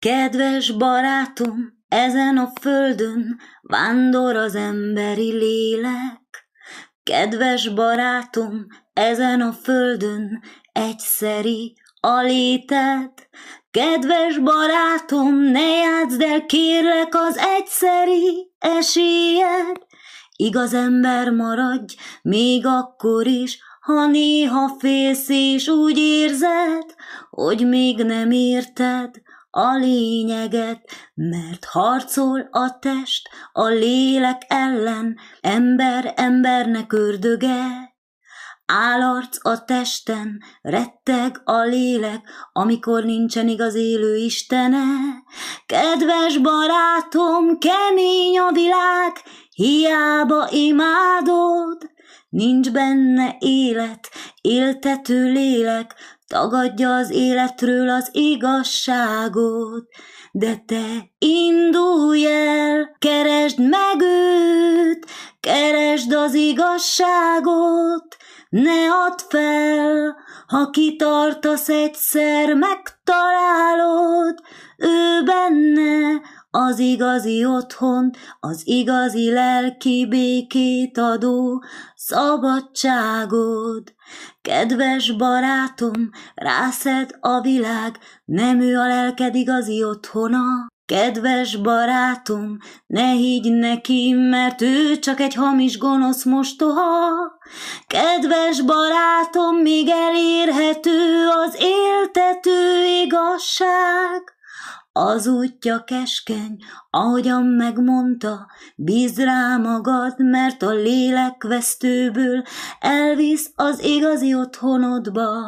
Kedves barátom, ezen a földön vándor az emberi lélek. Kedves barátom, ezen a földön egyszeri a léted. Kedves barátom, ne játszd el kérlek az egyszeri esélyed. Igaz ember maradj, még akkor is, ha néha félsz és úgy érzed, hogy még nem érted a lényeget, mert harcol a test a lélek ellen, ember embernek ördöge. Állarc a testen, retteg a lélek, amikor nincsen igaz élő Istene. Kedves barátom, kemény a világ, hiába imádod, nincs benne élet, éltető lélek, tagadja az életről az igazságot. De te indulj el, keresd meg őt, keresd az igazságot, ne add fel, ha kitartasz egyszer, megtalálod, ő benne az igazi otthon, az igazi lelki békét adó szabadságod. Kedves barátom, rászed a világ, nem ő a lelked igazi otthona. Kedves barátom, ne higgy neki, mert ő csak egy hamis gonosz mostoha. Kedves barátom, még elérhető az éltető igazság. Az útja keskeny, ahogyan megmondta, bíz rá magad, mert a lélek vesztőből elvisz az igazi otthonodba.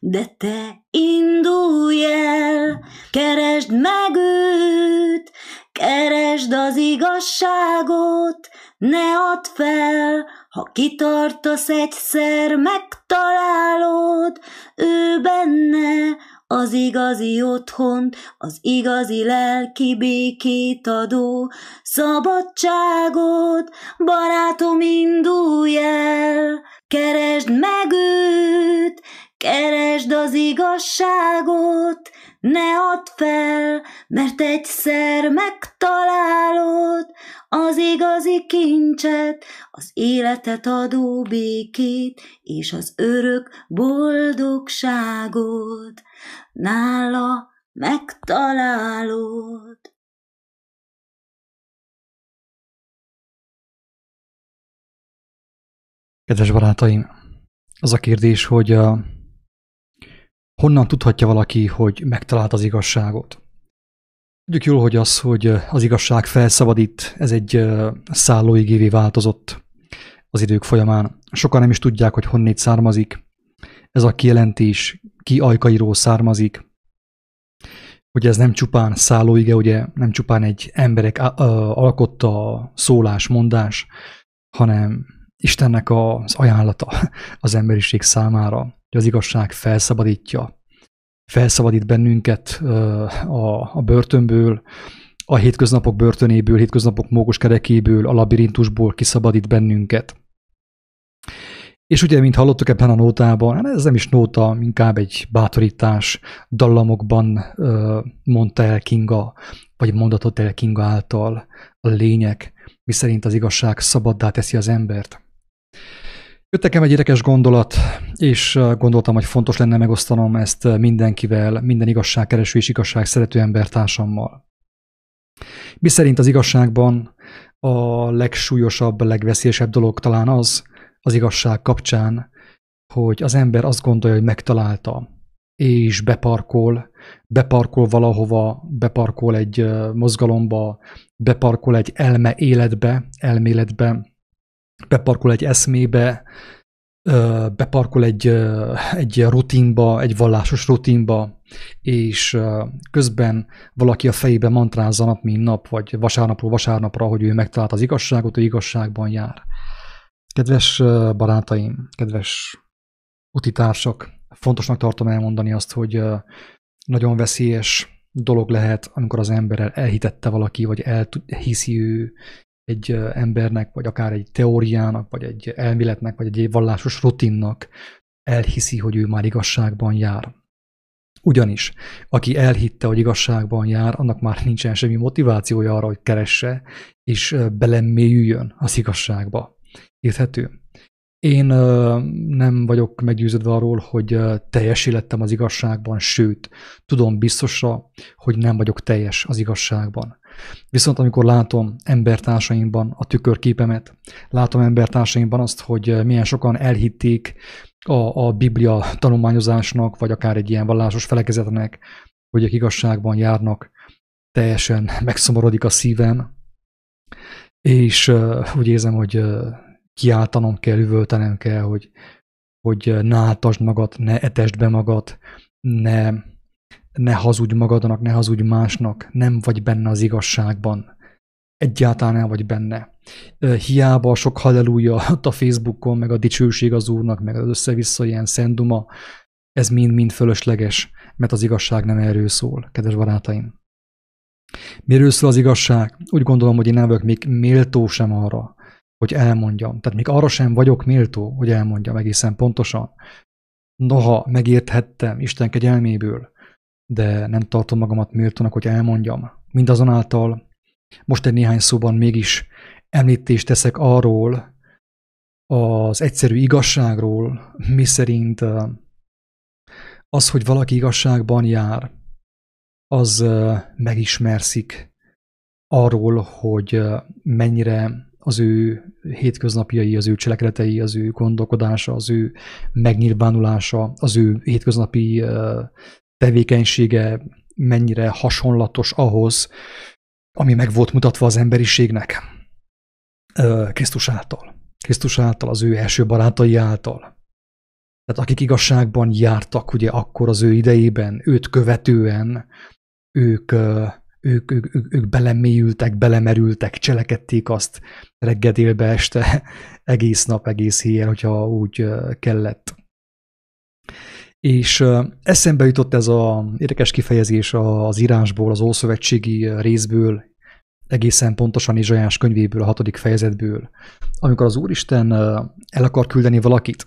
De te indulj el, keresd meg őt, keresd az igazságot, ne add fel, ha kitartasz egyszer, megtalálod, ő benne az igazi otthont, az igazi lelki békét adó szabadságot, barátom, indulj el, keresd meg őt, keresd az igazságot, ne add fel, mert egyszer megtalálod az igazi kincset, az életet adó békét és az örök boldogságot nála megtalálod. Kedves barátaim, az a kérdés, hogy uh, honnan tudhatja valaki, hogy megtalált az igazságot? Tudjuk jól, hogy az, hogy az igazság felszabadít, ez egy szállóigévé változott az idők folyamán. Sokan nem is tudják, hogy honnét származik. Ez a kijelentés ki ajkairól származik, hogy ez nem csupán szállóige, ugye nem csupán egy emberek alkotta szólás, mondás, hanem Istennek az ajánlata az emberiség számára, hogy az igazság felszabadítja, felszabadít bennünket a, a börtönből, a hétköznapok börtönéből, hétköznapok mókus kerekéből, a labirintusból kiszabadít bennünket. És ugye, mint hallottuk ebben a nótában, hát ez nem is nóta, inkább egy bátorítás, dallamokban mondta el Kinga, vagy mondatot el Kinga által a lények, miszerint az igazság szabaddá teszi az embert. Jött nekem egy érdekes gondolat, és gondoltam, hogy fontos lenne megosztanom ezt mindenkivel, minden igazságkereső és igazság szerető embertársammal. Mi szerint az igazságban a legsúlyosabb, legveszélyesebb dolog talán az, az igazság kapcsán, hogy az ember azt gondolja, hogy megtalálta, és beparkol, beparkol valahova, beparkol egy mozgalomba, beparkol egy elme életbe, elméletbe, beparkol egy eszmébe, beparkol egy, egy rutinba, egy vallásos rutinba, és közben valaki a fejébe mantrázza nap, mint nap, vagy vasárnapról vasárnapra, hogy ő megtalálta az igazságot, hogy igazságban jár. Kedves barátaim, kedves utitársak, fontosnak tartom elmondani azt, hogy nagyon veszélyes dolog lehet, amikor az ember elhitette valaki, vagy elhiszi ő egy embernek, vagy akár egy teóriának, vagy egy elméletnek, vagy egy vallásos rutinnak elhiszi, hogy ő már igazságban jár. Ugyanis, aki elhitte, hogy igazságban jár, annak már nincsen semmi motivációja arra, hogy keresse, és belemélyüljön az igazságba. Érthető? Én nem vagyok meggyőződve arról, hogy teljes élettem az igazságban, sőt, tudom biztosra, hogy nem vagyok teljes az igazságban. Viszont amikor látom embertársaimban a tükörképemet, látom embertársaimban azt, hogy milyen sokan elhitték a, a Biblia tanulmányozásnak, vagy akár egy ilyen vallásos felekezetnek, hogy a igazságban járnak, teljesen megszomorodik a szívem, és úgy érzem, hogy kiáltanom kell, üvöltenem kell, hogy, hogy ne áltasd magad, ne etesd be magad, ne, ne hazudj magadnak, ne hazudj másnak, nem vagy benne az igazságban. Egyáltalán nem vagy benne. Hiába sok halleluja a Facebookon, meg a dicsőség az Úrnak, meg az össze-vissza ilyen szenduma, ez mind-mind fölösleges, mert az igazság nem erről szól, kedves barátaim. Miről szól az igazság? Úgy gondolom, hogy én nem vagyok még méltó sem arra, hogy elmondjam. Tehát még arra sem vagyok méltó, hogy elmondjam egészen pontosan. Noha megérthettem Isten kegyelméből, de nem tartom magamat méltónak, hogy elmondjam. Mindazonáltal most egy néhány szóban mégis említést teszek arról, az egyszerű igazságról, mi szerint az, hogy valaki igazságban jár, az megismerszik arról, hogy mennyire az ő hétköznapjai, az ő cselekedetei, az ő gondolkodása, az ő megnyilvánulása, az ő hétköznapi tevékenysége mennyire hasonlatos ahhoz, ami meg volt mutatva az emberiségnek Krisztus által. Krisztus által, az ő első barátai által. Tehát akik igazságban jártak ugye akkor az ő idejében, őt követően, ők ők, ők, ők, ők belemélyültek, belemerültek, cselekedték azt reggel délbe este, egész nap, egész héjjel, hogyha úgy kellett. És eszembe jutott ez az érdekes kifejezés az írásból, az Ószövetségi részből, egészen pontosan Izsajás könyvéből, a hatodik fejezetből, amikor az Úristen el akar küldeni valakit,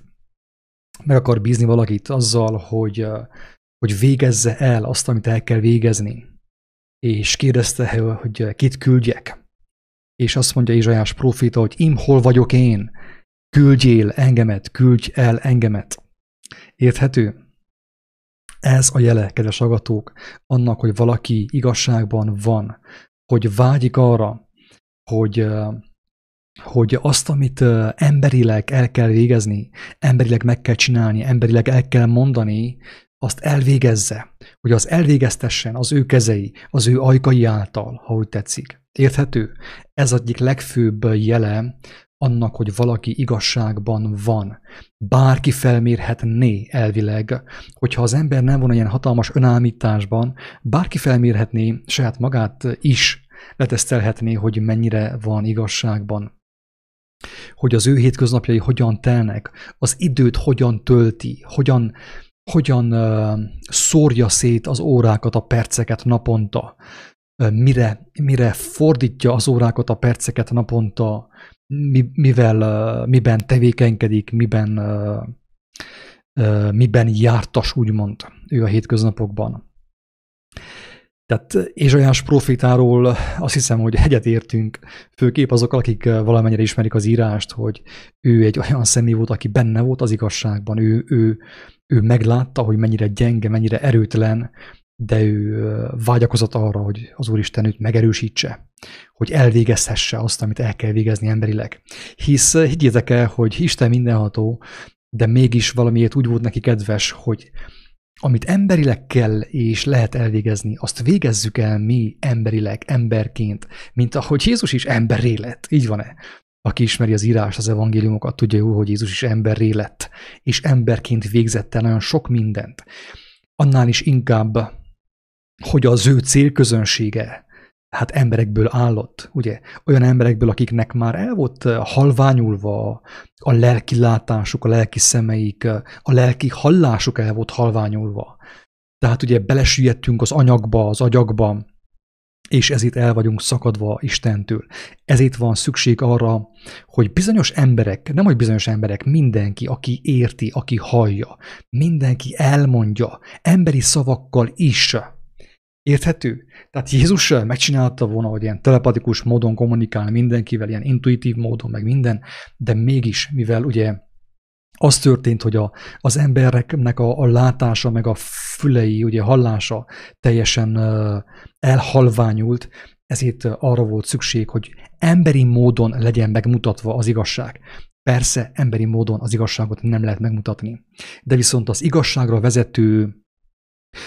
meg akar bízni valakit azzal, hogy, hogy végezze el azt, amit el kell végezni, és kérdezte, hogy kit küldjek. És azt mondja Izsajás profita, hogy im, hol vagyok én? Küldjél engemet, küldj el engemet. Érthető? Ez a jele, kedves agatók, annak, hogy valaki igazságban van, hogy vágyik arra, hogy, hogy azt, amit emberileg el kell végezni, emberileg meg kell csinálni, emberileg el kell mondani, azt elvégezze, hogy az elvégeztessen az ő kezei, az ő ajkai által, ha úgy tetszik. Érthető? Ez egyik legfőbb jele annak, hogy valaki igazságban van. Bárki felmérhetné elvileg, hogyha az ember nem van ilyen hatalmas önállításban, bárki felmérhetné saját magát is, letesztelhetné, hogy mennyire van igazságban hogy az ő hétköznapjai hogyan telnek, az időt hogyan tölti, hogyan hogyan szórja szét az órákat, a perceket naponta, mire, mire fordítja az órákat, a perceket naponta, mivel, miben tevékenykedik, miben, miben jártas, úgymond, ő a hétköznapokban. Tehát Ézsajás profitáról azt hiszem, hogy egyetértünk, főképp azok, akik valamennyire ismerik az írást, hogy ő egy olyan személy volt, aki benne volt az igazságban, ő, ő, ő meglátta, hogy mennyire gyenge, mennyire erőtlen, de ő vágyakozott arra, hogy az Úristen őt megerősítse, hogy elvégezhesse azt, amit el kell végezni emberileg. Hisz higgyétek el, hogy Isten mindenható, de mégis valamiért úgy volt neki kedves, hogy amit emberileg kell és lehet elvégezni, azt végezzük el mi emberileg, emberként, mint ahogy Jézus is emberré lett. Így van-e? Aki ismeri az írás, az evangéliumokat, tudja jó, hogy Jézus is emberré lett, és emberként végzett el nagyon sok mindent. Annál is inkább, hogy az ő célközönsége hát emberekből állott, ugye? Olyan emberekből, akiknek már el volt halványulva a lelki látásuk, a lelki szemeik, a lelki hallásuk el volt halványulva. Tehát ugye belesüllyedtünk az anyagba, az agyagba, és ezért el vagyunk szakadva Istentől. Ezért van szükség arra, hogy bizonyos emberek, nem hogy bizonyos emberek, mindenki, aki érti, aki hallja, mindenki elmondja, emberi szavakkal is. Érthető? Tehát Jézus megcsinálta volna, hogy ilyen telepatikus módon kommunikál mindenkivel, ilyen intuitív módon, meg minden, de mégis, mivel ugye az történt, hogy a, az embereknek a, a látása, meg a fülei, ugye hallása teljesen elhalványult, ezért arra volt szükség, hogy emberi módon legyen megmutatva az igazság. Persze, emberi módon az igazságot nem lehet megmutatni, de viszont az igazságra vezető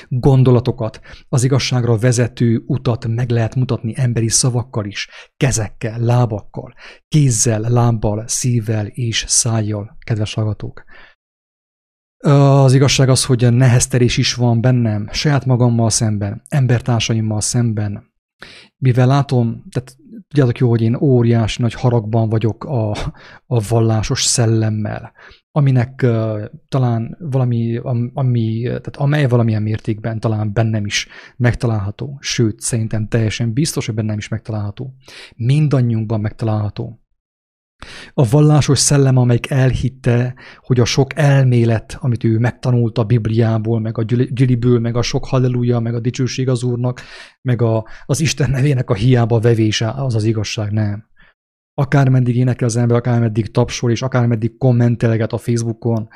gondolatokat, az igazságra vezető utat meg lehet mutatni emberi szavakkal is, kezekkel, lábakkal, kézzel, lábbal, szívvel és szájjal, kedves hallgatók. Az igazság az, hogy nehezterés is van bennem, saját magammal szemben, embertársaimmal szemben, mivel látom, tehát tudjátok jó, hogy én óriási nagy haragban vagyok a, a vallásos szellemmel, aminek uh, talán valami, ami, tehát amely valamilyen mértékben talán bennem is megtalálható, sőt, szerintem teljesen biztos, hogy bennem is megtalálható. Mindannyiunkban megtalálható. A vallásos szellem, amelyik elhitte, hogy a sok elmélet, amit ő megtanult a Bibliából, meg a gyüliből, meg a sok halleluja, meg a dicsőség az Úrnak, meg a, az Isten nevének a hiába vevése, az az igazság, nem. Akármeddig énekel az ember, akármeddig tapsol, és akármeddig kommentelget a Facebookon,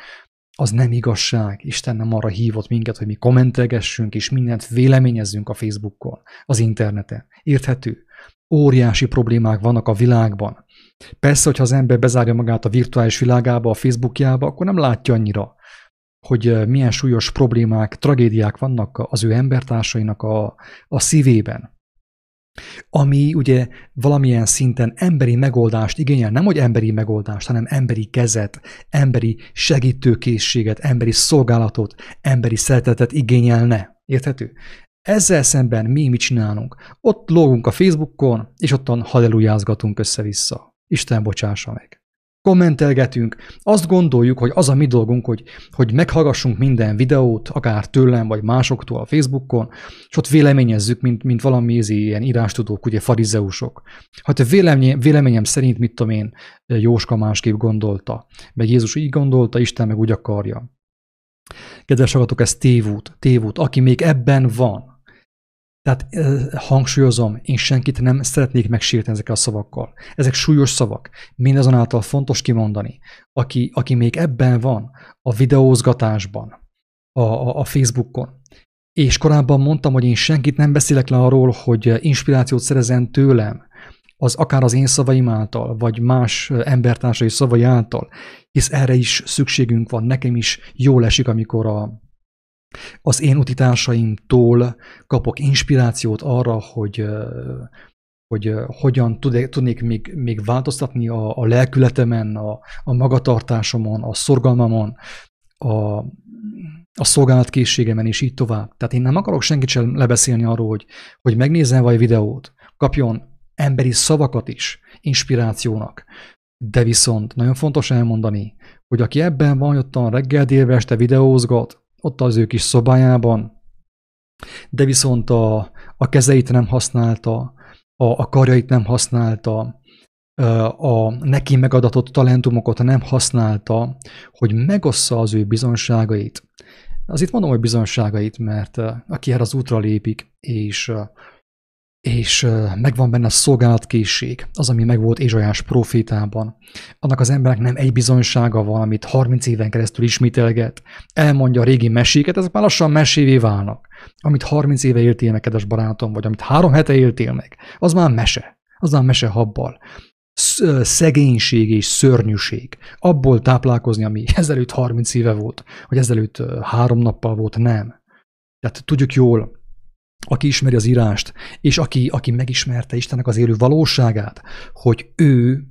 az nem igazság. Isten nem arra hívott minket, hogy mi kommentelgessünk, és mindent véleményezzünk a Facebookon, az interneten. Érthető? Óriási problémák vannak a világban Persze, hogyha az ember bezárja magát a virtuális világába, a Facebookjába, akkor nem látja annyira, hogy milyen súlyos problémák, tragédiák vannak az ő embertársainak a, a szívében. Ami ugye valamilyen szinten emberi megoldást igényel, nem hogy emberi megoldást, hanem emberi kezet, emberi segítőkészséget, emberi szolgálatot, emberi szeretetet igényelne. Érthető? Ezzel szemben mi mit csinálunk? Ott lógunk a Facebookon, és ottan hallelujázgatunk össze-vissza. Isten bocsássa meg. Kommentelgetünk, azt gondoljuk, hogy az a mi dolgunk, hogy, hogy meghallgassunk minden videót, akár tőlem, vagy másoktól a Facebookon, és ott véleményezzük, mint, mint valami ilyen írástudók, ugye farizeusok. Hát véleményem, véleményem szerint, mit tudom én, Jóska másképp gondolta, meg Jézus így gondolta, Isten meg úgy akarja. Kedves hallgatók, ez tévút, tévút. Aki még ebben van, tehát hangsúlyozom, én senkit nem szeretnék megsérteni ezekkel a szavakkal. Ezek súlyos szavak. Mindazonáltal fontos kimondani. Aki, aki még ebben van, a videózgatásban, a, a, a Facebookon, és korábban mondtam, hogy én senkit nem beszélek le arról, hogy inspirációt szerezen tőlem, az akár az én szavaim által, vagy más embertársai szavai által, hisz erre is szükségünk van. Nekem is jól esik, amikor a, az én utitársaimtól kapok inspirációt arra, hogy, hogy hogyan tudnék még, még változtatni a, a lelkületemen, a, a magatartásomon, a szorgalmamon, a, a szolgálatkészségemen, és így tovább. Tehát én nem akarok senkit sem lebeszélni arról, hogy, hogy megnézzen vagy videót, kapjon emberi szavakat is inspirációnak. De viszont nagyon fontos elmondani, hogy aki ebben van, ottan reggel, délbe, este videózgat, ott az ő kis szobájában, de viszont a, a kezeit nem használta, a, a karjait nem használta, a neki megadatott talentumokat nem használta, hogy megossza az ő bizonságait. Az itt mondom, hogy bizonságait, mert aki erre az útra lépik, és és megvan benne a szolgálatkészség, az, ami megvolt Ézsajás profétában. Annak az embernek nem egy bizonysága van, amit 30 éven keresztül ismételget, elmondja a régi meséket, ezek már lassan mesévé válnak. Amit 30 éve éltél meg, kedves barátom, vagy amit három hete éltél meg, az már mese. Az már mese habbal. Szegénység és szörnyűség. Abból táplálkozni, ami ezelőtt 30 éve volt, vagy ezelőtt három nappal volt, nem. Tehát tudjuk jól, aki ismeri az írást, és aki, aki megismerte Istennek az élő valóságát, hogy ő,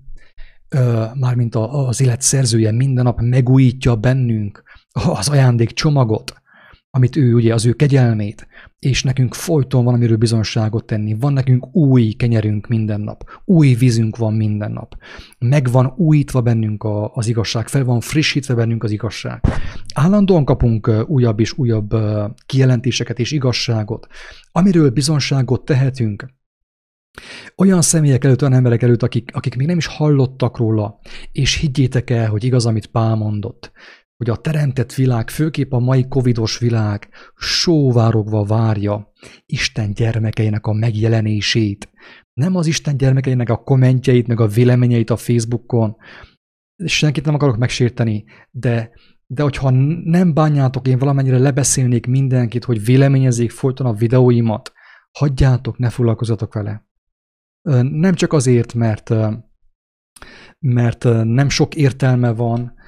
mármint az élet szerzője minden nap megújítja bennünk az ajándék csomagot, amit ő, ugye az ő kegyelmét, és nekünk folyton van, amiről bizonságot tenni. Van nekünk új kenyerünk minden nap, új vízünk van minden nap. Meg van újítva bennünk a, az igazság, fel van frissítve bennünk az igazság. Állandóan kapunk újabb és újabb kijelentéseket és igazságot, amiről bizonságot tehetünk, Olyan személyek előtt, olyan emberek előtt, akik, akik még nem is hallottak róla, és higgyétek el, hogy igaz, amit Pál mondott, hogy a teremtett világ, főképp a mai covidos világ sóvárogva várja Isten gyermekeinek a megjelenését. Nem az Isten gyermekeinek a kommentjeit, meg a véleményeit a Facebookon. Senkit nem akarok megsérteni, de, de hogyha nem bánjátok, én valamennyire lebeszélnék mindenkit, hogy véleményezzék folyton a videóimat, hagyjátok, ne foglalkozzatok vele. Nem csak azért, mert, mert nem sok értelme van,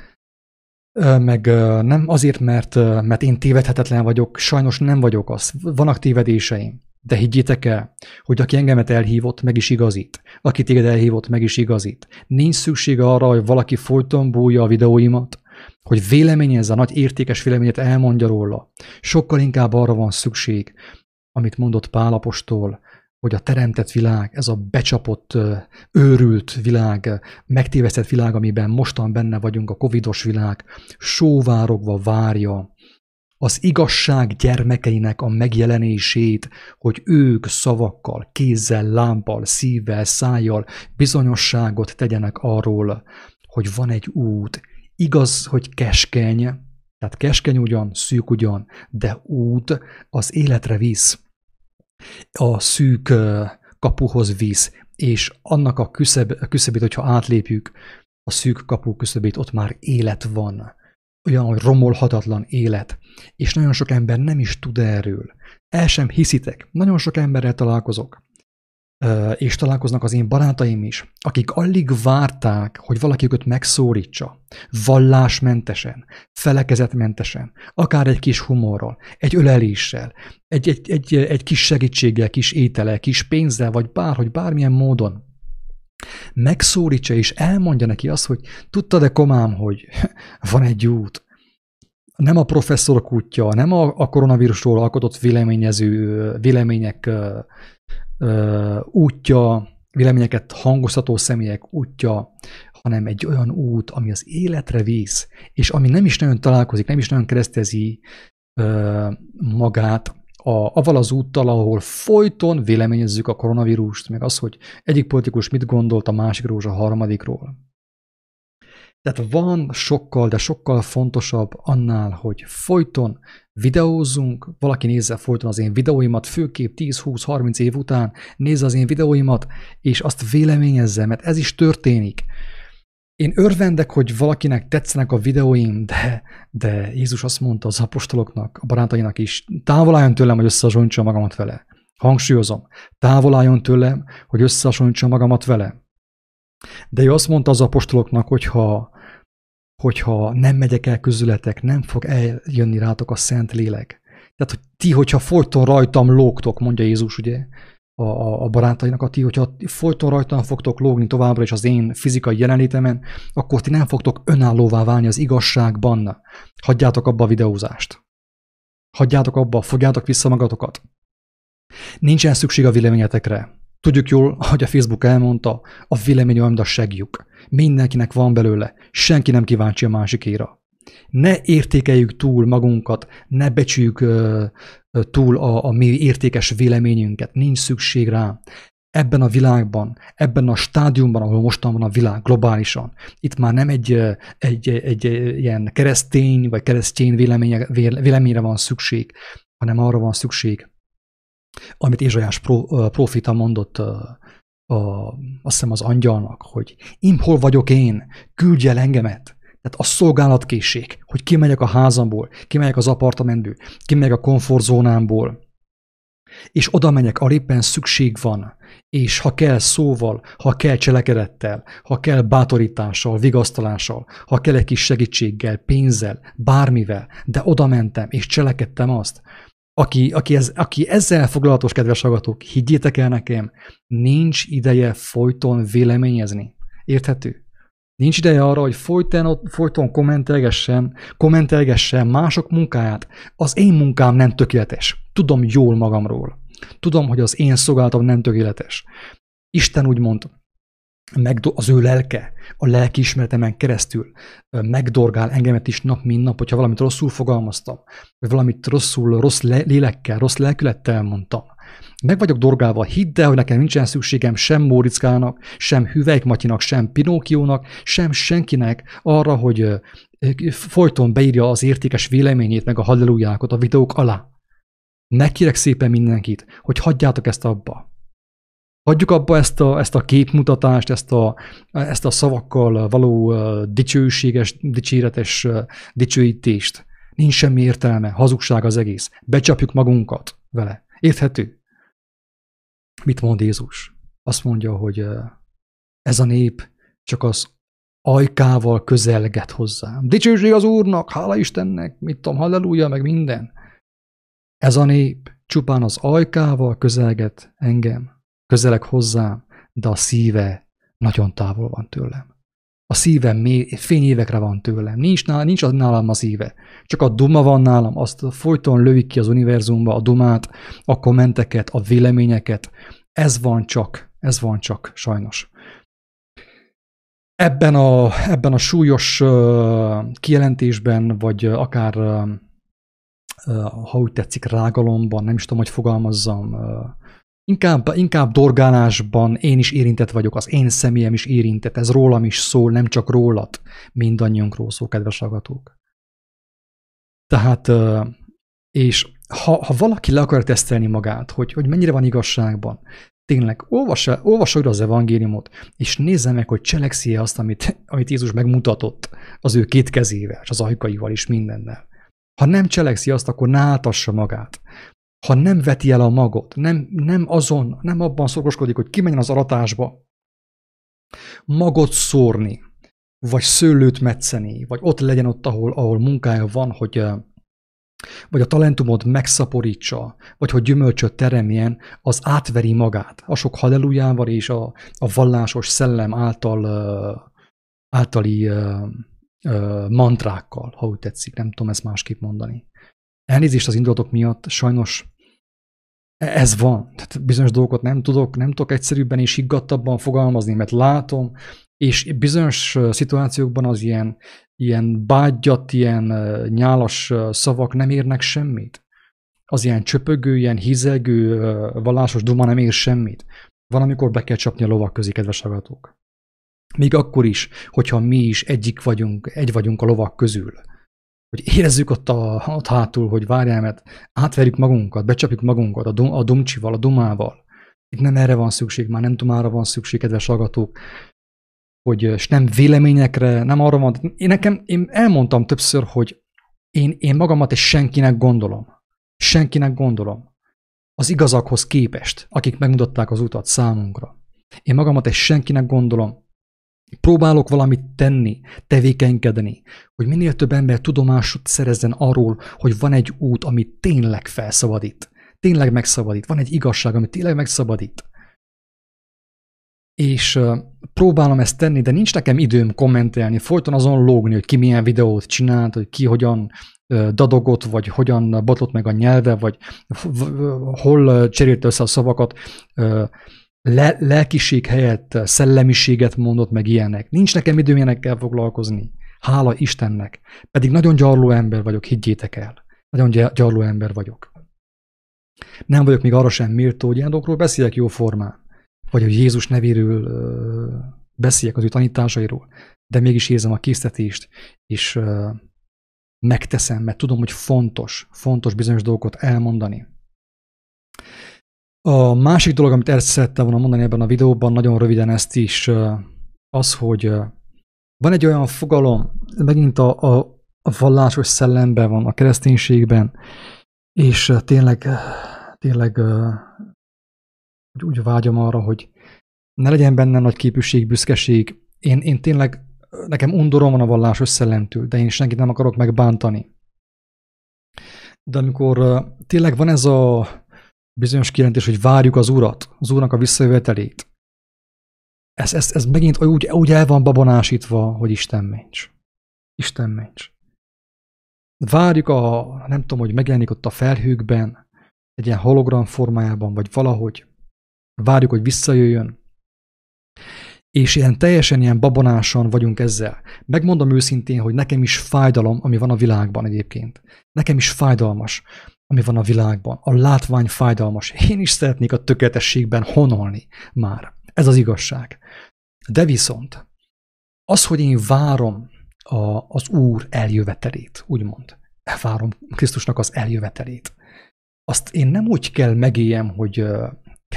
meg nem azért, mert, mert én tévedhetetlen vagyok, sajnos nem vagyok az. Vannak tévedéseim. De higgyétek el, hogy aki engemet elhívott, meg is igazít. Aki téged elhívott, meg is igazít. Nincs szükség arra, hogy valaki folyton bújja a videóimat, hogy véleményezze, nagy értékes véleményet elmondja róla. Sokkal inkább arra van szükség, amit mondott Pálapostól, hogy a teremtett világ, ez a becsapott, őrült világ, megtévesztett világ, amiben mostan benne vagyunk, a covidos világ, sóvárogva várja az igazság gyermekeinek a megjelenését, hogy ők szavakkal, kézzel, lámpal, szívvel, szájjal bizonyosságot tegyenek arról, hogy van egy út, igaz, hogy keskeny, tehát keskeny ugyan, szűk ugyan, de út az életre visz a szűk kapuhoz visz, és annak a küszöb, küszöbét, hogyha átlépjük, a szűk kapu küszöbét, ott már élet van. Olyan, hogy romolhatatlan élet. És nagyon sok ember nem is tud erről. El sem hiszitek. Nagyon sok emberrel találkozok és találkoznak az én barátaim is, akik alig várták, hogy valaki őket megszólítsa, vallásmentesen, felekezetmentesen, akár egy kis humorral, egy öleléssel, egy, egy, egy, egy kis segítséggel, kis étele, kis pénzzel, vagy bárhogy, bármilyen módon. Megszólítsa és elmondja neki azt, hogy tudtad-e komám, hogy van egy út, nem a professzorok útja, nem a, a koronavírusról alkotott véleményező, vélemények útja, véleményeket hangoztató személyek útja, hanem egy olyan út, ami az életre víz, és ami nem is nagyon találkozik, nem is nagyon keresztezi magát a, avval az úttal, ahol folyton véleményezzük a koronavírust, meg az, hogy egyik politikus mit gondolt a másikról, a harmadikról. Tehát van sokkal, de sokkal fontosabb annál, hogy folyton videózzunk, valaki nézze folyton az én videóimat, főképp 10-20-30 év után nézze az én videóimat, és azt véleményezze, mert ez is történik. Én örvendek, hogy valakinek tetszenek a videóim, de, de Jézus azt mondta az apostoloknak, a barátainak is, távol álljon tőlem, hogy összehasonlítsam magamat vele. Hangsúlyozom, távol álljon tőlem, hogy összehasonlítsam magamat vele. De ő azt mondta az apostoloknak, hogyha, hogyha nem megyek el közületek, nem fog eljönni rátok a Szent Lélek. Tehát, hogy ti, hogyha folyton rajtam lógtok, mondja Jézus, ugye, a, a, a barátainak, a ti, hogyha folyton rajtam fogtok lógni továbbra is az én fizikai jelenlétemen, akkor ti nem fogtok önállóvá válni az igazságban. Hagyjátok abba a videózást. Hagyjátok abba, fogjátok vissza magatokat. Nincsen szükség a véleményetekre. Tudjuk jól, hogy a Facebook elmondta, a vélemény olyan, a segjük. Mindenkinek van belőle, senki nem kíváncsi a másikéra. Ne értékeljük túl magunkat, ne becsüljük uh, túl a, a mi értékes véleményünket, nincs szükség rá. Ebben a világban, ebben a stádiumban, ahol mostan van a világ globálisan, itt már nem egy, egy, egy, egy ilyen keresztény vagy keresztény véleménye, véleményre van szükség, hanem arra van szükség, amit Ézsajás pro, profita mondott a, azt hiszem az angyalnak, hogy im hol vagyok én, küldj el engemet. Tehát a szolgálatkészség, hogy kimegyek a házamból, kimegyek az apartamentből, kimegyek a komfortzónámból, és oda megyek, ahol szükség van, és ha kell szóval, ha kell cselekedettel, ha kell bátorítással, vigasztalással, ha kell egy kis segítséggel, pénzzel, bármivel, de oda mentem, és cselekedtem azt, aki, aki, ez, aki ezzel foglalatos, kedves hallgatók, higgyétek el nekem, nincs ideje folyton véleményezni. Érthető? Nincs ideje arra, hogy folyton, folyton kommentelgessen, kommentelgessen mások munkáját. Az én munkám nem tökéletes. Tudom jól magamról. Tudom, hogy az én szolgálatom nem tökéletes. Isten úgy mond, az ő lelke, a lelki ismeretemen keresztül megdorgál engemet is nap, mint nap, hogyha valamit rosszul fogalmaztam, vagy valamit rosszul, rossz lélekkel, rossz lelkülettel mondtam, Meg vagyok dorgálva, hidd el, hogy nekem nincsen szükségem sem Móriczkának, sem Hüvelykmatyinak, sem Pinókiónak, sem senkinek arra, hogy folyton beírja az értékes véleményét, meg a hallelujákat a videók alá. Megkérek szépen mindenkit, hogy hagyjátok ezt abba. Hagyjuk abba ezt a, ezt a képmutatást, ezt a, ezt a szavakkal való dicsőséges, dicséretes dicsőítést. Nincs semmi értelme, hazugság az egész. Becsapjuk magunkat vele. Érthető? Mit mond Jézus? Azt mondja, hogy ez a nép csak az ajkával közelget hozzám. Dicsőség az Úrnak, hála Istennek, mit tudom, halleluja, meg minden. Ez a nép csupán az ajkával közelget engem, közeleg hozzám, de a szíve nagyon távol van tőlem. A szívem mély, fényévekre van tőlem. Nincs, nálam, nincs nálam a szíve. Csak a duma van nálam, azt folyton lövik ki az univerzumba a dumát, a kommenteket, a véleményeket. Ez van csak, ez van csak, sajnos. Ebben a, ebben a súlyos uh, kijelentésben, vagy uh, akár, uh, ha úgy tetszik, rágalomban, nem is tudom, hogy fogalmazzam, Inkább, inkább dorgálásban én is érintett vagyok, az én személyem is érintett, ez rólam is szól, nem csak rólad, mindannyiunkról szól, kedves hallgatók. Tehát, és ha, ha valaki le akar tesztelni magát, hogy, hogy mennyire van igazságban, tényleg olvassa, olvassa az evangéliumot, és nézze meg, hogy cselekszi azt, amit, amit Jézus megmutatott az ő két kezével, és az ajkaival is mindennel. Ha nem cselekszi azt, akkor ne magát ha nem veti el a magot, nem, nem azon, nem abban szokoskodik, hogy kimenjen az aratásba, magot szórni, vagy szőlőt metszeni, vagy ott legyen ott, ahol, ahol munkája van, hogy vagy a talentumot megszaporítsa, vagy hogy gyümölcsöt teremjen, az átveri magát a sok hallelujával és a, a vallásos szellem által általi mantrákkal, ha úgy tetszik, nem tudom ezt másképp mondani. Elnézést az indulatok miatt, sajnos ez van. Tehát bizonyos dolgokat nem tudok, nem tudok egyszerűbben és higgadtabban fogalmazni, mert látom, és bizonyos szituációkban az ilyen, ilyen bágyat, ilyen nyálas szavak nem érnek semmit. Az ilyen csöpögő, ilyen hízelgő, vallásos duma nem ér semmit. Van, amikor be kell csapni a lovak közé, kedves hallgatók. Még akkor is, hogyha mi is egyik vagyunk, egy vagyunk a lovak közül hogy érezzük ott, a, ott hátul, hogy várjál, mert átverjük magunkat, becsapjuk magunkat a, dum, a dumcsival, a dumával. Itt nem erre van szükség, már nem dumára van szükség, kedves hallgatók, hogy, és nem véleményekre, nem arra van. Én nekem, én elmondtam többször, hogy én, én magamat és senkinek gondolom. Senkinek gondolom. Az igazakhoz képest, akik megmutatták az utat számunkra. Én magamat és senkinek gondolom, Próbálok valamit tenni, tevékenykedni, hogy minél több ember tudomást szerezzen arról, hogy van egy út, ami tényleg felszabadít. Tényleg megszabadít. Van egy igazság, ami tényleg megszabadít. És próbálom ezt tenni, de nincs nekem időm kommentelni, folyton azon lógni, hogy ki milyen videót csinált, hogy ki hogyan dadogott, vagy hogyan botlott meg a nyelve, vagy hol cserélte össze a szavakat. Le, lelkiség helyett szellemiséget mondott meg ilyenek. Nincs nekem időm ilyenekkel foglalkozni. Hála Istennek. Pedig nagyon gyarló ember vagyok, higgyétek el. Nagyon gyarló ember vagyok. Nem vagyok még arra sem méltó, hogy ilyen dolgokról beszélek jó formán. Vagy hogy Jézus nevéről ö, beszéljek az ő tanításairól. De mégis érzem a késztetést, és megteszem, mert tudom, hogy fontos, fontos bizonyos dolgokat elmondani. A másik dolog, amit el szerettem volna mondani ebben a videóban, nagyon röviden ezt is, az, hogy van egy olyan fogalom, megint a, a, a vallásos szellemben van, a kereszténységben, és tényleg, tényleg úgy, úgy vágyom arra, hogy ne legyen benne nagy képűség, büszkeség. Én, én tényleg, nekem undorom van a vallásos szellemtől, de én senkit nem akarok megbántani. De amikor tényleg van ez a bizonyos kijelentés, hogy várjuk az Urat, az Úrnak a visszajövetelét. Ez, ez, ez megint úgy, úgy el van babonásítva, hogy Isten ments. Isten ments. Várjuk a, nem tudom, hogy megjelenik ott a felhőkben, egy ilyen hologram formájában, vagy valahogy. Várjuk, hogy visszajöjjön. És ilyen teljesen ilyen babonásan vagyunk ezzel. Megmondom őszintén, hogy nekem is fájdalom, ami van a világban egyébként. Nekem is fájdalmas, ami van a világban. A látvány fájdalmas. Én is szeretnék a tökéletességben honolni már. Ez az igazság. De viszont az, hogy én várom a, az Úr eljövetelét, úgymond, várom Krisztusnak az eljövetelét, azt én nem úgy kell megéljem, hogy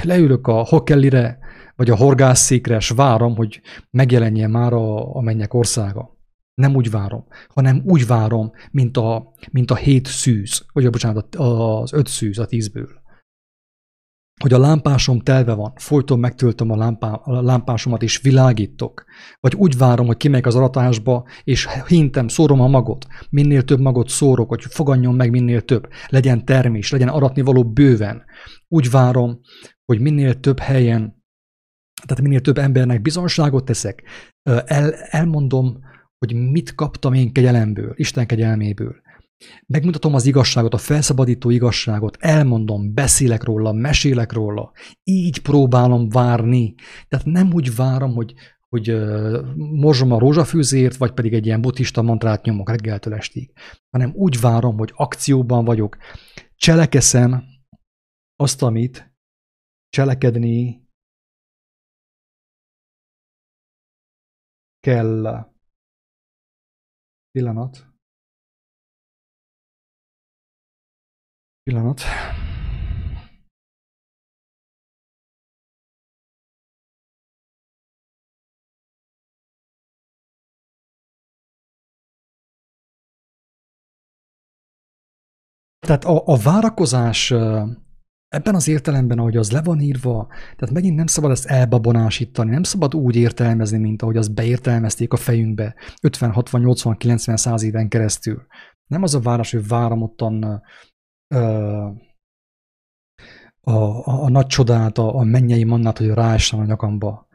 leülök a hokellire, vagy a horgászszékre, és várom, hogy megjelenjen már a, a mennyek országa. Nem úgy várom, hanem úgy várom, mint a, mint a hét szűz, vagy a, bocsánat, az öt szűz a tízből. Hogy a lámpásom telve van, folyton megtöltöm a, lámpá, a lámpásomat, és világítok. Vagy úgy várom, hogy kimegyek az aratásba, és hintem, szórom a magot. Minél több magot szórok, hogy fogadjon meg minél több. Legyen termés, legyen aratni való bőven. Úgy várom, hogy minél több helyen, tehát minél több embernek bizonságot teszek. El, elmondom hogy mit kaptam én kegyelemből, Isten kegyelméből. Megmutatom az igazságot, a felszabadító igazságot, elmondom, beszélek róla, mesélek róla. Így próbálom várni. Tehát nem úgy várom, hogy, hogy uh, morzsom a rózsafűzért, vagy pedig egy ilyen buddhista mantrát nyomok reggeltől estig, hanem úgy várom, hogy akcióban vagyok, cselekeszem azt, amit cselekedni kell. Pillanat. Pillanat. Tehát a, a várakozás ebben az értelemben, ahogy az le van írva, tehát megint nem szabad ezt elbabonásítani, nem szabad úgy értelmezni, mint ahogy azt beértelmezték a fejünkbe 50, 60, 80, 90, 100 éven keresztül. Nem az a várás, hogy várom ottan ö, a, a, a nagy csodát, a, a mennyei mannát, hogy ráessen a nyakamba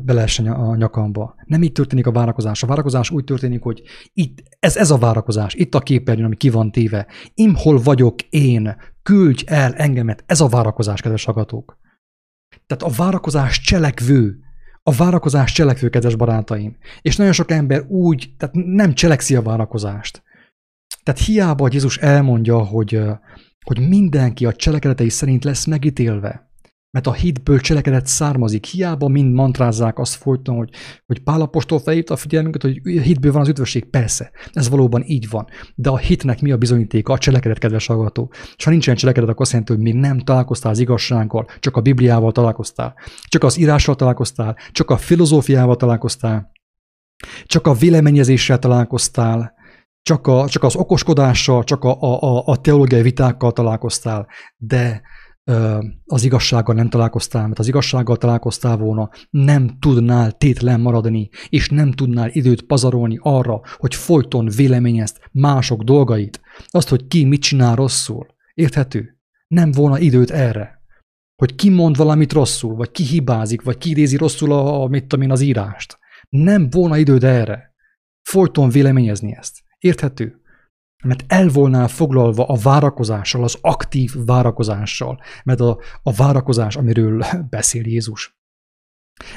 beleessen a nyakamba. Nem így történik a várakozás. A várakozás úgy történik, hogy itt, ez, ez a várakozás, itt a képernyőn, ami ki van téve. Im hol vagyok én, küldj el engemet. Ez a várakozás, kedves agatók. Tehát a várakozás cselekvő. A várakozás cselekvő, kedves barátaim. És nagyon sok ember úgy, tehát nem cselekszi a várakozást. Tehát hiába, Jézus elmondja, hogy, hogy mindenki a cselekedetei szerint lesz megítélve mert a hitből cselekedet származik. Hiába mind mantrázzák azt folyton, hogy, hogy Pálapostól felhívta a figyelmünket, hogy hitből van az üdvösség. Persze, ez valóban így van. De a hitnek mi a bizonyítéka? A cselekedet, kedves hallgató. És ha nincsen cselekedet, akkor azt jelenti, hogy még nem találkoztál az igazsággal, csak a Bibliával találkoztál, csak az írással találkoztál, csak a filozófiával találkoztál, csak a véleményezéssel találkoztál, csak, a, csak az okoskodással, csak a, a, a teológiai vitákkal találkoztál, de az igazsággal nem találkoztál, mert az igazsággal találkoztál volna, nem tudnál tétlen maradni, és nem tudnál időt pazarolni arra, hogy folyton véleményezt mások dolgait, azt, hogy ki mit csinál rosszul. Érthető? Nem volna időt erre. Hogy ki mond valamit rosszul, vagy ki hibázik, vagy ki idézi rosszul a, a mit tudom én, az írást. Nem volna időd erre. Folyton véleményezni ezt. Érthető? Mert el volnál foglalva a várakozással, az aktív várakozással, mert a, a várakozás, amiről beszél Jézus,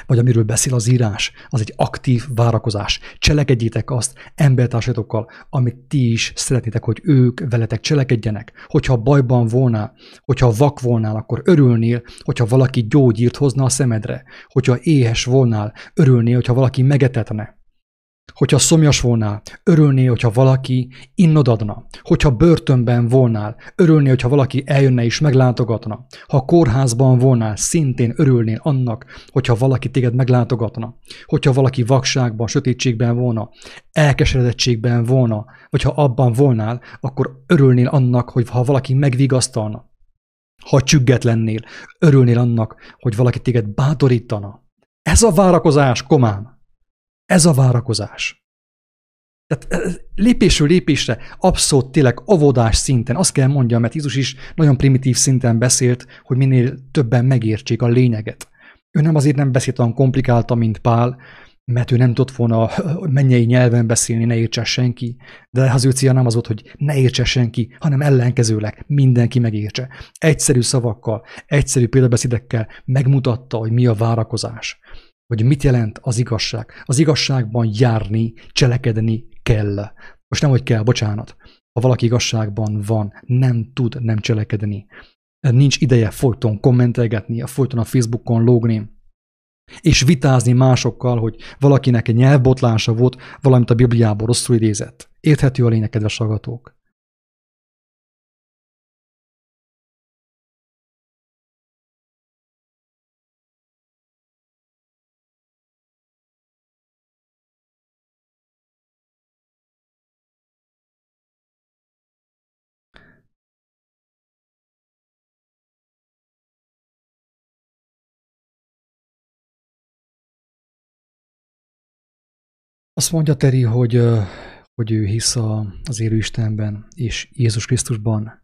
vagy amiről beszél az írás, az egy aktív várakozás. Cselekedjétek azt embertársatokkal, amit ti is szeretnétek, hogy ők veletek cselekedjenek. Hogyha bajban volnál, hogyha vak volnál, akkor örülnél, hogyha valaki gyógyírt hozna a szemedre. Hogyha éhes volnál, örülnél, hogyha valaki megetetne hogyha szomjas volnál, örülnél, hogyha valaki innod adna. Hogyha börtönben volnál, örülnél, hogyha valaki eljönne és meglátogatna. Ha kórházban volnál, szintén örülnél annak, hogyha valaki téged meglátogatna. Hogyha valaki vakságban, sötétségben volna, elkeseredettségben volna, vagy ha abban volnál, akkor örülnél annak, hogy ha valaki megvigasztalna. Ha csügget lennél, örülnél annak, hogy valaki téged bátorítana. Ez a várakozás, komám! Ez a várakozás. Tehát lépésről lépésre, abszolút tényleg avodás szinten, azt kell mondjam, mert Jézus is nagyon primitív szinten beszélt, hogy minél többen megértsék a lényeget. Ő nem azért nem beszélt olyan komplikáltan, mint Pál, mert ő nem tudott volna mennyei nyelven beszélni, ne értse senki, de az ő célja nem az volt, hogy ne értse senki, hanem ellenkezőleg mindenki megértse. Egyszerű szavakkal, egyszerű példabeszédekkel megmutatta, hogy mi a várakozás hogy mit jelent az igazság. Az igazságban járni, cselekedni kell. Most nem, hogy kell, bocsánat. Ha valaki igazságban van, nem tud nem cselekedni. Nincs ideje folyton kommentelgetni, folyton a Facebookon lógni, és vitázni másokkal, hogy valakinek egy nyelvbotlása volt, valamit a Bibliából rosszul idézett. Érthető a lényeg, kedves hallgatók? Azt mondja Teri, hogy, hogy ő hisz az élő Istenben és Jézus Krisztusban,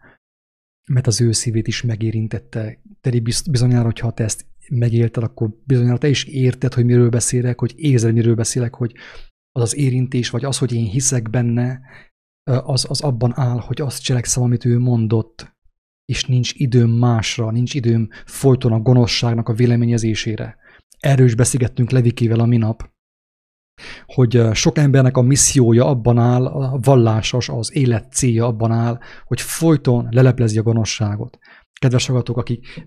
mert az ő szívét is megérintette. Teri bizonyára, hogyha te ezt megélted, akkor bizonyára te is érted, hogy miről beszélek, hogy érzed, miről beszélek, hogy az az érintés, vagy az, hogy én hiszek benne, az, az abban áll, hogy azt cselekszem, amit ő mondott, és nincs időm másra, nincs időm folyton a gonoszságnak a véleményezésére. Erről is beszélgettünk Levikével a minap, hogy sok embernek a missziója abban áll, a vallásos, az élet célja abban áll, hogy folyton leleplezi a gonoszságot. Kedves hallgatók, akik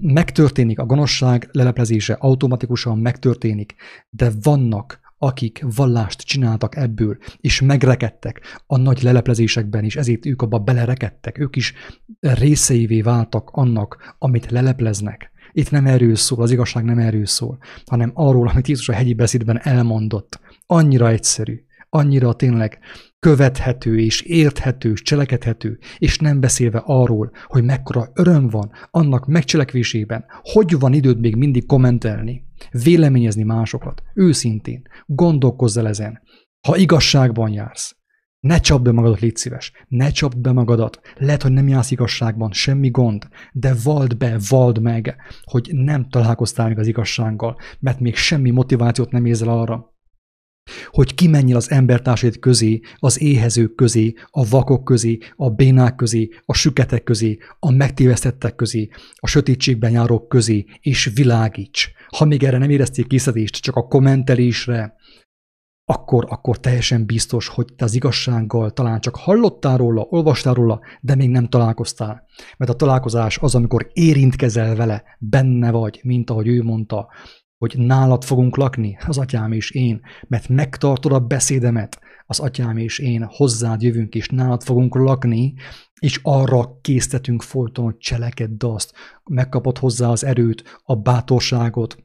megtörténik a gonoszság leleplezése, automatikusan megtörténik, de vannak akik vallást csináltak ebből, és megrekedtek a nagy leleplezésekben is, ezért ők abba belerekedtek, ők is részeivé váltak annak, amit lelepleznek. Itt nem erről szól, az igazság nem erről szól, hanem arról, amit Jézus a hegyi beszédben elmondott. Annyira egyszerű, annyira tényleg követhető és érthető, és cselekedhető, és nem beszélve arról, hogy mekkora öröm van annak megcselekvésében, hogy van időd még mindig kommentelni, véleményezni másokat, őszintén, gondolkozz el ezen. Ha igazságban jársz, ne csapd be magadat, légy szíves. Ne csapd be magadat. Lehet, hogy nem jársz igazságban, semmi gond, de vald be, vald meg, hogy nem találkoztál még az igazsággal, mert még semmi motivációt nem érzel arra, hogy kimenjél az embertársaid közé, az éhezők közé, a vakok közé, a bénák közé, a süketek közé, a megtévesztettek közé, a sötétségben járók közé, és világíts. Ha még erre nem éreztél készítést, csak a kommentelésre, akkor, akkor teljesen biztos, hogy te az igazsággal talán csak hallottál róla, olvastál róla, de még nem találkoztál. Mert a találkozás az, amikor érintkezel vele, benne vagy, mint ahogy ő mondta, hogy nálad fogunk lakni, az atyám és én, mert megtartod a beszédemet, az atyám és én hozzád jövünk, és nálad fogunk lakni, és arra késztetünk folyton, hogy cselekedd azt, megkapod hozzá az erőt, a bátorságot,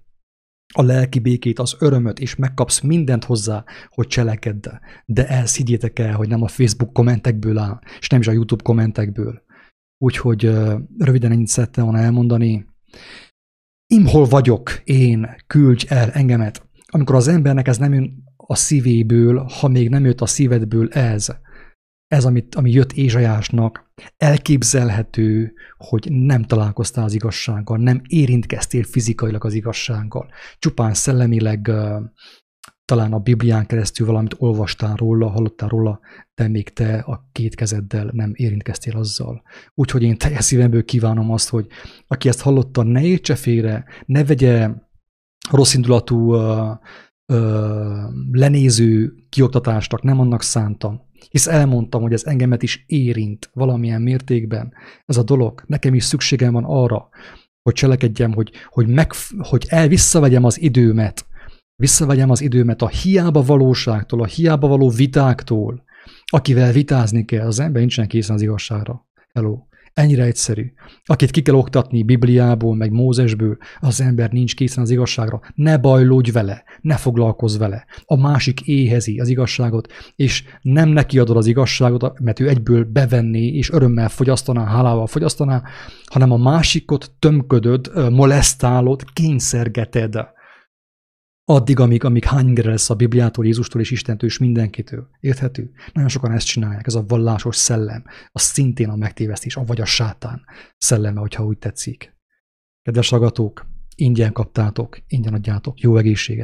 a lelki békét, az örömöt, és megkapsz mindent hozzá, hogy cselekedd. De ezt higgyétek el, hogy nem a Facebook kommentekből áll, és nem is a YouTube kommentekből. Úgyhogy röviden ennyit szerettem volna elmondani. Imhol vagyok én, küldj el engemet. Amikor az embernek ez nem jön a szívéből, ha még nem jött a szívedből ez, ez, amit, ami jött Ézsajásnak, elképzelhető, hogy nem találkoztál az igazsággal, nem érintkeztél fizikailag az igazsággal. Csupán szellemileg talán a Biblián keresztül valamit olvastál róla, hallottál róla, de még te a két kezeddel nem érintkeztél azzal. Úgyhogy én teljes szívemből kívánom azt, hogy aki ezt hallotta, ne értse félre, ne vegye rossz indulatú, lenéző kioktatásnak, nem annak szántam hisz elmondtam, hogy ez engemet is érint valamilyen mértékben. Ez a dolog, nekem is szükségem van arra, hogy cselekedjem, hogy, hogy, meg, hogy el visszavegyem az időmet, visszavegyem az időmet a hiába valóságtól, a hiába való vitáktól, akivel vitázni kell, az ember nincsen készen az igazságra. Hello. Ennyire egyszerű. Akit ki kell oktatni Bibliából, meg Mózesből, az ember nincs készen az igazságra. Ne bajlódj vele, ne foglalkozz vele. A másik éhezi az igazságot, és nem neki adod az igazságot, mert ő egyből bevenné, és örömmel fogyasztaná, hálával fogyasztaná, hanem a másikot tömködöd, molesztálod, kényszergeted addig, amíg, amíg hányingere lesz a Bibliától, Jézustól és Istentől és mindenkitől. Érthető? Nagyon sokan ezt csinálják, ez a vallásos szellem, az szintén a megtévesztés, vagy a sátán szelleme, hogyha úgy tetszik. Kedves agatók, ingyen kaptátok, ingyen adjátok, jó egészséget!